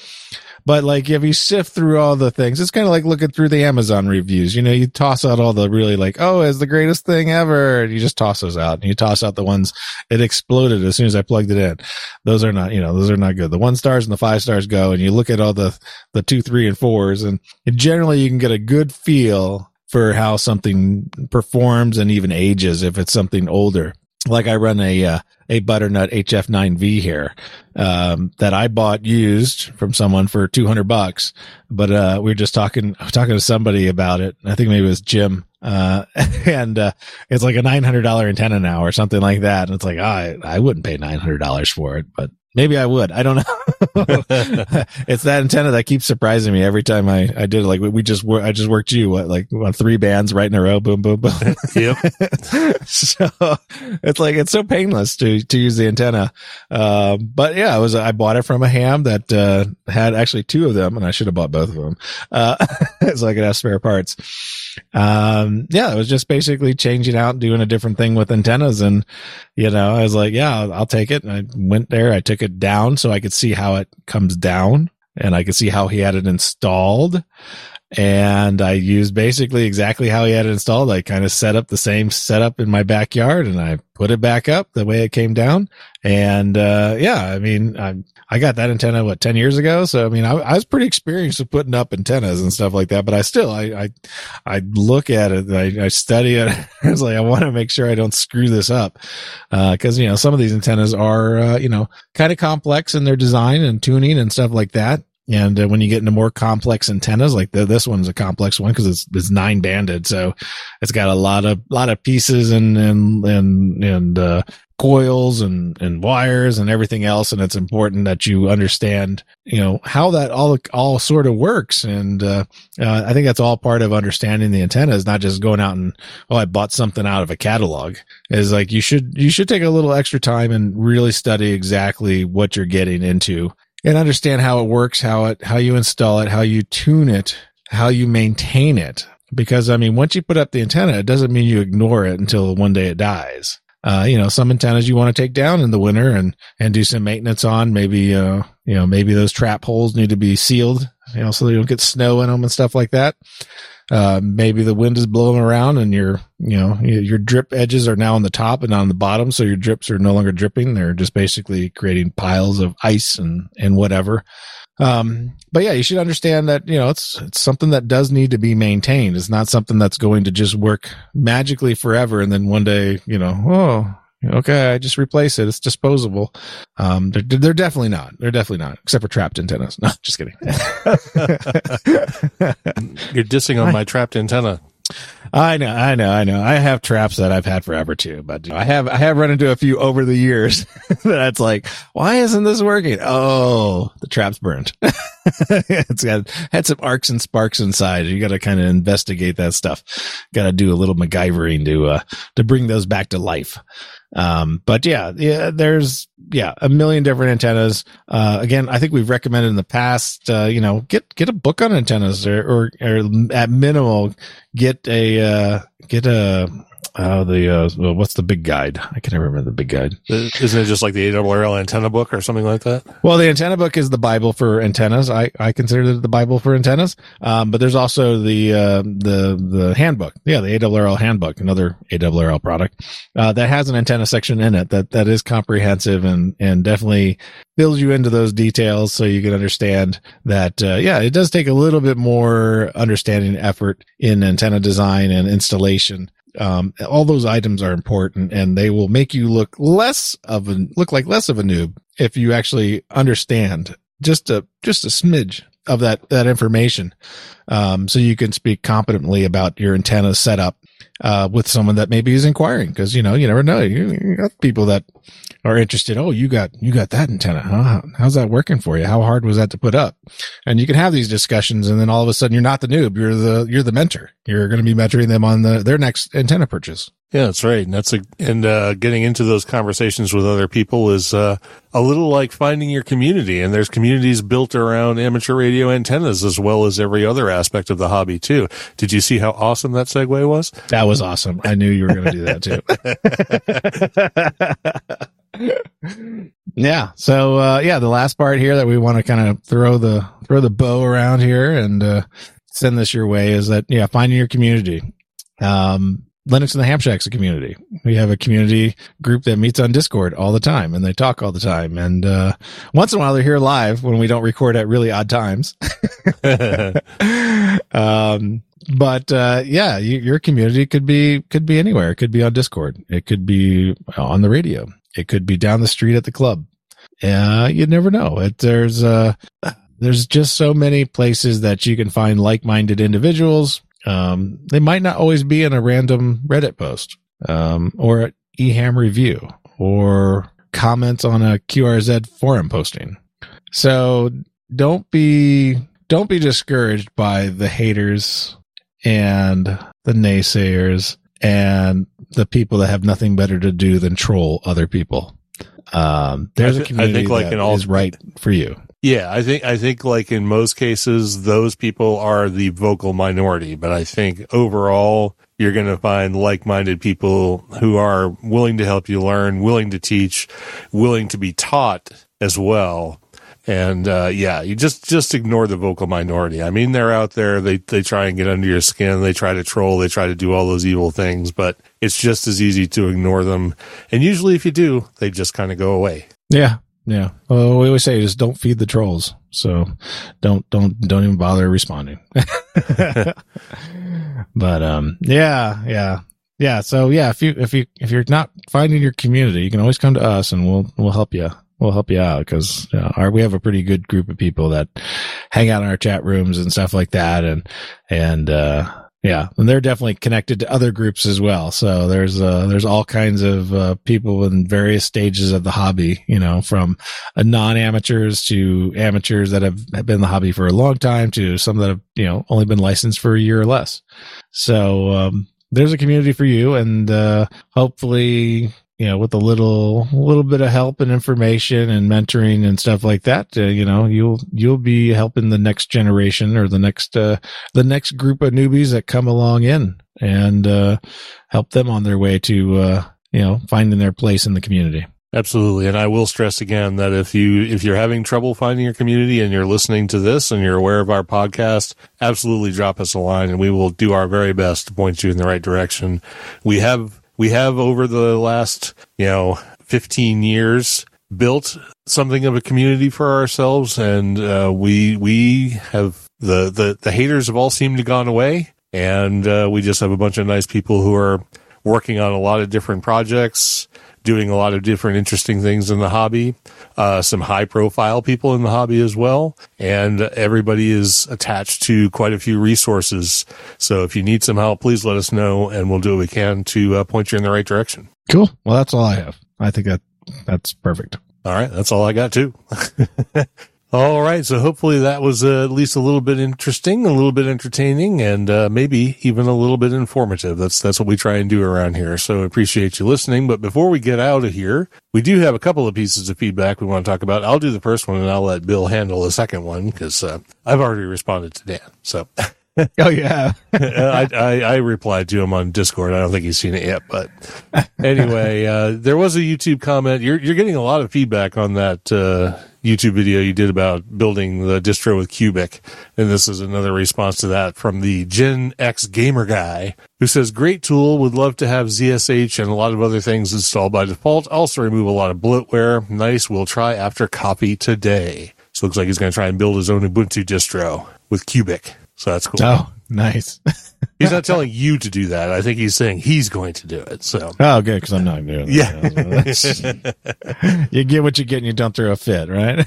But like, if you sift through all the things, it's kind of like looking through the Amazon reviews. You know, you toss out all the really like, oh, it's the greatest thing ever. And you just toss those out and you toss out the ones it exploded as soon as I plugged it in. Those are not, you know, those are not good. The one stars and the five stars go and you look at all the, the two, three and fours and generally you can get a good feel for how something performs and even ages if it's something older like I run a uh, a butternut HF9V here um, that I bought used from someone for 200 bucks. But uh, we were just talking talking to somebody about it. I think maybe it was Jim. Uh, [LAUGHS] and uh, it's like a $900 antenna now or something like that. And it's like, oh, I, I wouldn't pay $900 for it, but Maybe I would. I don't know. [LAUGHS] it's that antenna that keeps surprising me every time I, I did it. Like we just, I just worked you what, like on three bands right in a row. Boom, boom, boom. [LAUGHS] yep. [LAUGHS] so it's like, it's so painless to, to use the antenna. Uh, but yeah, it was, I bought it from a ham that, uh, had actually two of them and I should have bought both of them. Uh, so I could have spare parts. Um, yeah, it was just basically changing out, doing a different thing with antennas. And, you know, I was like, yeah, I'll, I'll take it. And I went there. I took it it down so I could see how it comes down and I could see how he had it installed. And I used basically exactly how he had it installed. I kind of set up the same setup in my backyard and I put it back up the way it came down. And, uh, yeah, I mean, I, I got that antenna, what, 10 years ago. So, I mean, I, I was pretty experienced with putting up antennas and stuff like that, but I still, I, I, I look at it, I, I study it. [LAUGHS] I was like, I want to make sure I don't screw this up. Uh, cause, you know, some of these antennas are, uh, you know, kind of complex in their design and tuning and stuff like that. And uh, when you get into more complex antennas, like the, this one's a complex one because it's, it's nine banded. So it's got a lot of, lot of pieces and, and, and, and, uh, coils and, and wires and everything else. And it's important that you understand, you know, how that all, all sort of works. And, uh, uh, I think that's all part of understanding the antenna is not just going out and, oh, I bought something out of a catalog is like, you should, you should take a little extra time and really study exactly what you're getting into and understand how it works, how it, how you install it, how you tune it, how you maintain it. Because I mean, once you put up the antenna, it doesn't mean you ignore it until one day it dies uh, you know, some antennas you want to take down in the winter and, and do some maintenance on. Maybe, uh, you know, maybe those trap holes need to be sealed, you know, so they don't get snow in them and stuff like that. Uh, maybe the wind is blowing around and your, you know, your drip edges are now on the top and on the bottom. So your drips are no longer dripping. They're just basically creating piles of ice and, and whatever. Um, but yeah, you should understand that, you know, it's, it's something that does need to be maintained. It's not something that's going to just work magically forever. And then one day, you know, oh, okay, I just replace it. It's disposable. Um, they're, they're definitely not. They're definitely not, except for trapped antennas. [LAUGHS] No, just kidding. [LAUGHS] You're dissing on my trapped antenna. I know, I know, I know. I have traps that I've had forever too, but I have, I have run into a few over the years [LAUGHS] that's like, why isn't this working? Oh, the trap's burned. it's got, had some arcs and sparks inside. You got to kind of investigate that stuff. Got to do a little MacGyvering to, uh, to bring those back to life. Um, but yeah, yeah, there's, yeah, a million different antennas. Uh, again, I think we've recommended in the past, uh, you know, get, get a book on antennas or, or, or at minimal, get a, uh, get a, uh, the, uh, well, what's the big guide? I can never remember the big guide. Isn't it just like the ARRL antenna book or something like that? Well, the antenna book is the Bible for antennas. I, I consider it the Bible for antennas. Um, but there's also the, uh, the, the handbook. Yeah. The ARRL handbook, another ARRL product, uh, that has an antenna section in it that, that is comprehensive and, and definitely fills you into those details so you can understand that, uh, yeah, it does take a little bit more understanding effort in antenna design and installation um, all those items are important and they will make you look less of a, look like less of a noob if you actually understand just a, just a smidge of that, that information. Um, so you can speak competently about your antenna setup, uh, with someone that maybe is inquiring. Cause you know, you never know. You, people that are interested. Oh, you got, you got that antenna. Huh? How's that working for you? How hard was that to put up? And you can have these discussions. And then all of a sudden you're not the noob. You're the, you're the mentor. You're going to be mentoring them on the, their next antenna purchase. Yeah, that's right. And that's a, and, uh, getting into those conversations with other people is, uh, a little like finding your community. And there's communities built around amateur radio antennas as well as every other aspect of the hobby too. Did you see how awesome that segue was? That was awesome. I knew you were going to do that too. [LAUGHS] [LAUGHS] yeah. So, uh, yeah, the last part here that we want to kind of throw the, throw the bow around here and, uh, send this your way is that, yeah, finding your community. Um, Linux in the Ham Shack's a community. We have a community group that meets on Discord all the time and they talk all the time. And, uh, once in a while they're here live when we don't record at really odd times. [LAUGHS] [LAUGHS] um, but, uh, yeah, you, your community could be, could be anywhere. It could be on Discord. It could be on the radio. It could be down the street at the club. Uh, you never know. It, there's, uh, there's just so many places that you can find like-minded individuals um, they might not always be in a random Reddit post, um, or eHam review or comments on a QRZ forum posting. So don't be, don't be discouraged by the haters and the naysayers and the people that have nothing better to do than troll other people. Um, there's th- a community I think like in all, is right for you. Yeah, I think I think like in most cases those people are the vocal minority, but I think overall you're going to find like-minded people who are willing to help you learn, willing to teach, willing to be taught as well. And uh, yeah, you just just ignore the vocal minority. I mean, they're out there. They they try and get under your skin. They try to troll. They try to do all those evil things. But it's just as easy to ignore them. And usually, if you do, they just kind of go away. Yeah, yeah. Well, we always say just don't feed the trolls. So don't, don't, don't even bother responding. [LAUGHS] but, um, yeah, yeah, yeah. So yeah, if you, if you, if you're not finding your community, you can always come to us and we'll, we'll help you. We'll help you out because you know, we have a pretty good group of people that hang out in our chat rooms and stuff like that. And, and, uh, yeah, and they're definitely connected to other groups as well. So there's uh, there's all kinds of uh, people in various stages of the hobby. You know, from uh, non-amateurs to amateurs that have, have been in the hobby for a long time to some that have you know only been licensed for a year or less. So um, there's a community for you, and uh, hopefully you know, with a little, little bit of help and information and mentoring and stuff like that, uh, you know, you'll, you'll be helping the next generation or the next, uh, the next group of newbies that come along in and, uh, help them on their way to, uh, you know, finding their place in the community. Absolutely. And I will stress again that if you, if you're having trouble finding your community and you're listening to this and you're aware of our podcast, absolutely drop us a line and we will do our very best to point you in the right direction. We have, we have over the last, you know, 15 years built something of a community for ourselves and uh, we we have the, the the haters have all seemed to gone away and uh, we just have a bunch of nice people who are working on a lot of different projects doing a lot of different interesting things in the hobby uh, some high profile people in the hobby as well and everybody is attached to quite a few resources so if you need some help please let us know and we'll do what we can to uh, point you in the right direction Cool. Well, that's all I have. I think that that's perfect. all right that's all i got too [LAUGHS] all right so hopefully that was uh, at least a little bit interesting a little bit entertaining and uh, maybe even a little bit informative that's that's what we try and do around here so appreciate you listening but before we get out of here we do have a couple of pieces of feedback we want to talk about i'll do the first one and i'll let bill handle the second one because uh, i've already responded to dan so [LAUGHS] Oh yeah. [LAUGHS] I, I, I replied to him on Discord. I don't think he's seen it yet, but [LAUGHS] anyway, uh, there was a YouTube comment. You're you're getting a lot of feedback on that uh, YouTube video you did about building the distro with Cubic, and this is another response to that from the Gen X gamer guy who says, "Great tool. Would love to have ZSH and a lot of other things installed by default. Also remove a lot of bloatware. Nice. We'll try after copy today." So looks like he's going to try and build his own Ubuntu distro with Cubic. So that's cool. Oh, nice. [LAUGHS] He's not telling you to do that. I think he's saying he's going to do it. So Oh, good, because I'm not doing that. Yeah. [LAUGHS] you get what you get and you don't throw a fit, right?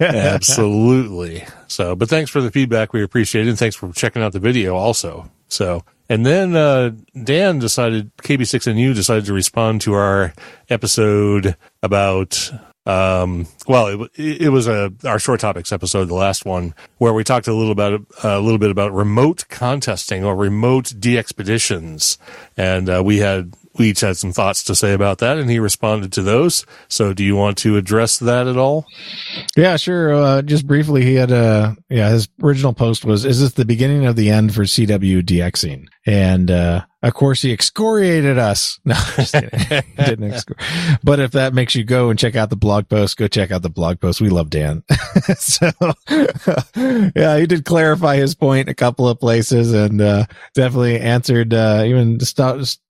[LAUGHS] absolutely. So, but thanks for the feedback. We appreciate it. And thanks for checking out the video also. So, and then, uh, Dan decided, KB6NU decided to respond to our episode about, um, well, it, it was a, our short topics episode, the last one, where we talked a little about, uh, a little bit about remote contesting or remote DXpeditions. And, uh, we had, we each had some thoughts to say about that and he responded to those. So do you want to address that at all? Yeah, sure. Uh, just briefly, he had a yeah. His original post was, "Is this the beginning of the end for CW DXing?" And uh, of course, he excoriated us. [LAUGHS] No, just kidding. [LAUGHS] didn't But if that makes you go and check out the blog post, go check out the blog post. We love Dan. [LAUGHS] so yeah, he did clarify his point a couple of places and uh, definitely answered. Uh, even just,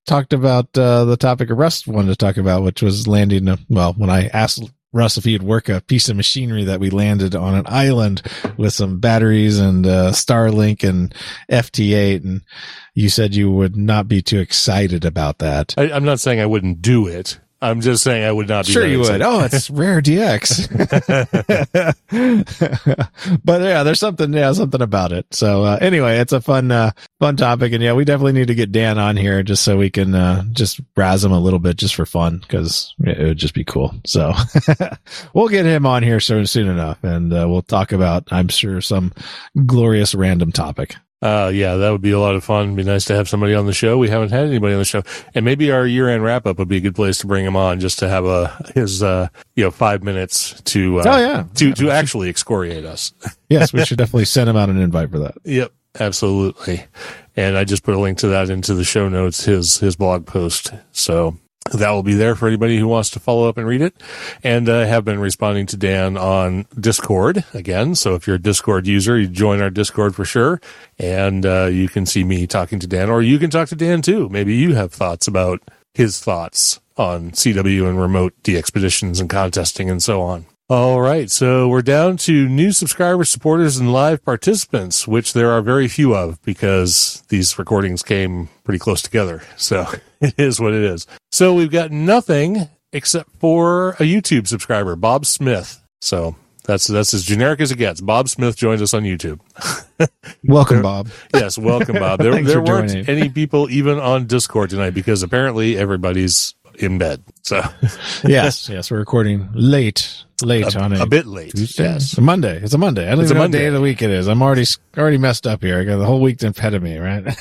talked about uh, the topic of Russ wanted to talk about, which was landing. A, well, when I asked Russ if he'd work a piece of machinery that we landed on an island with some batteries and uh, Starlink and FT8, and you said you would not be too excited about that. I, I'm not saying I wouldn't do it. I'm just saying I would not be. Sure, you would. Oh, it's [LAUGHS] rare DX. [LAUGHS] but yeah, there's something, yeah, something about it. So uh, anyway, it's a fun, uh, fun topic, and yeah, we definitely need to get Dan on here just so we can uh, just razz him a little bit just for fun because it would just be cool. So [LAUGHS] we'll get him on here soon, soon enough, and uh, we'll talk about, I'm sure, some glorious random topic. Uh, yeah, that would be a lot of fun. It'd be nice to have somebody on the show. We haven't had anybody on the show, and maybe our year-end wrap-up would be a good place to bring him on, just to have a his uh, you know five minutes to uh, Oh, yeah. to to actually excoriate us. [LAUGHS] Yes, we should definitely send him out an invite for that. Yep, absolutely. And I just put a link to that into the show notes, his his blog post. So that will be there for anybody who wants to follow up and read it. And I have been responding to Dan on Discord again. So if you're a Discord user, you join our Discord for sure. And uh, you can see me talking to Dan, or you can talk to Dan too. Maybe you have thoughts about his thoughts on CW and remote DXpeditions and contesting and so on. All right, so we're down to new subscribers, supporters, and live participants, which there are very few of because these recordings came pretty close together. So [LAUGHS] it is what it is. So we've got nothing except for a YouTube subscriber, Bob Smith. So that's that's as generic as it gets. Bob Smith joined us on YouTube. [LAUGHS] Welcome, Bob. Yes, welcome, Bob. There, [LAUGHS] there weren't any people even on Discord tonight because apparently everybody's in bed. So [LAUGHS] yes, [LAUGHS] yes, we're recording late, late on a, a bit late. Tuesday? Yes. It's a Monday. It's a Monday. I don't It's even a know what day Monday. of the week it is. I'm already already messed up here. I got the whole week ahead of me, right? [LAUGHS]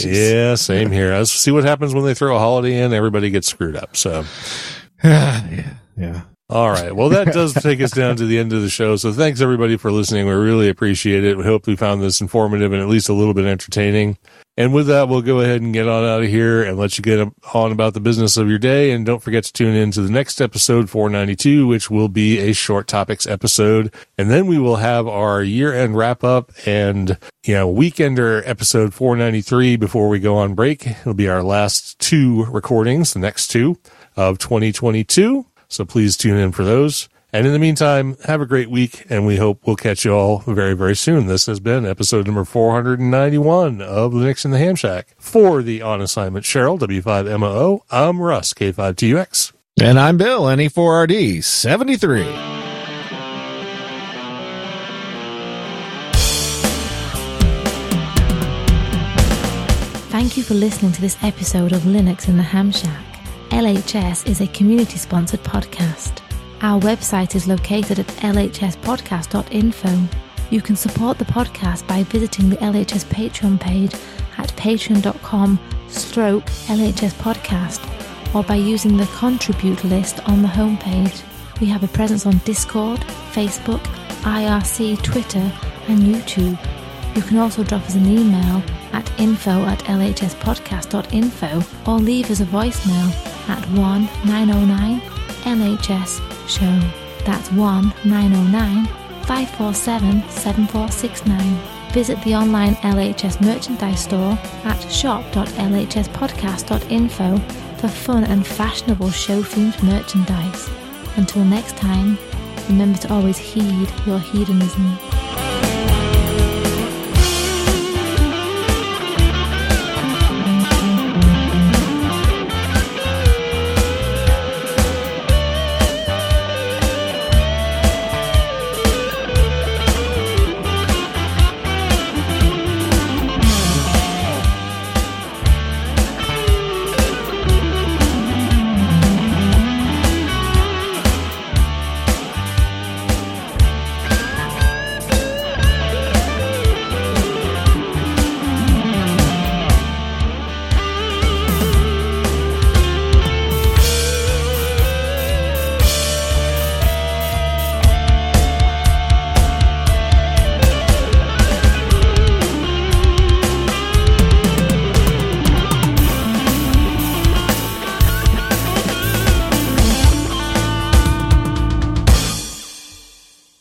Yeah, same here. Let's see what happens when they throw a holiday in. Everybody gets screwed up. So, [SIGHS] yeah, yeah. All right. Well, that does [LAUGHS] take us down to the end of the show. So, thanks everybody for listening. We really appreciate it. We hope we found this informative and at least a little bit entertaining. And with that, we'll go ahead and get on out of here and let you get on about the business of your day. And don't forget to tune in to the next episode, 492, which will be a short topics episode. And then we will have our year end wrap up and, you know, weekender episode 493 before we go on break. It'll be our last two recordings, the next two of 2022. So please tune in for those. And in the meantime, have a great week, and we hope we'll catch you all very, very soon. This has been episode number 491 of Linux in the Ham Shack. For the On Assignment Cheryl, W5MOO, I'm Russ, K5TUX. And I'm Bill, E NE4RD 73. Thank you for listening to this episode of Linux in the Ham Shack. LHS is a community sponsored podcast. Our website is located at lhspodcast.info. You can support the podcast by visiting the LHS Patreon page at patreon.com stroke LHS podcast or by using the contribute list on the homepage. We have a presence on Discord, Facebook, IRC, Twitter, and YouTube. You can also drop us an email at info at lhspodcast.info or leave us a voicemail at 1 909 LHS Show. That's 1 909 547 7469. Visit the online LHS merchandise store at shop.lhspodcast.info for fun and fashionable show themed merchandise. Until next time, remember to always heed your hedonism.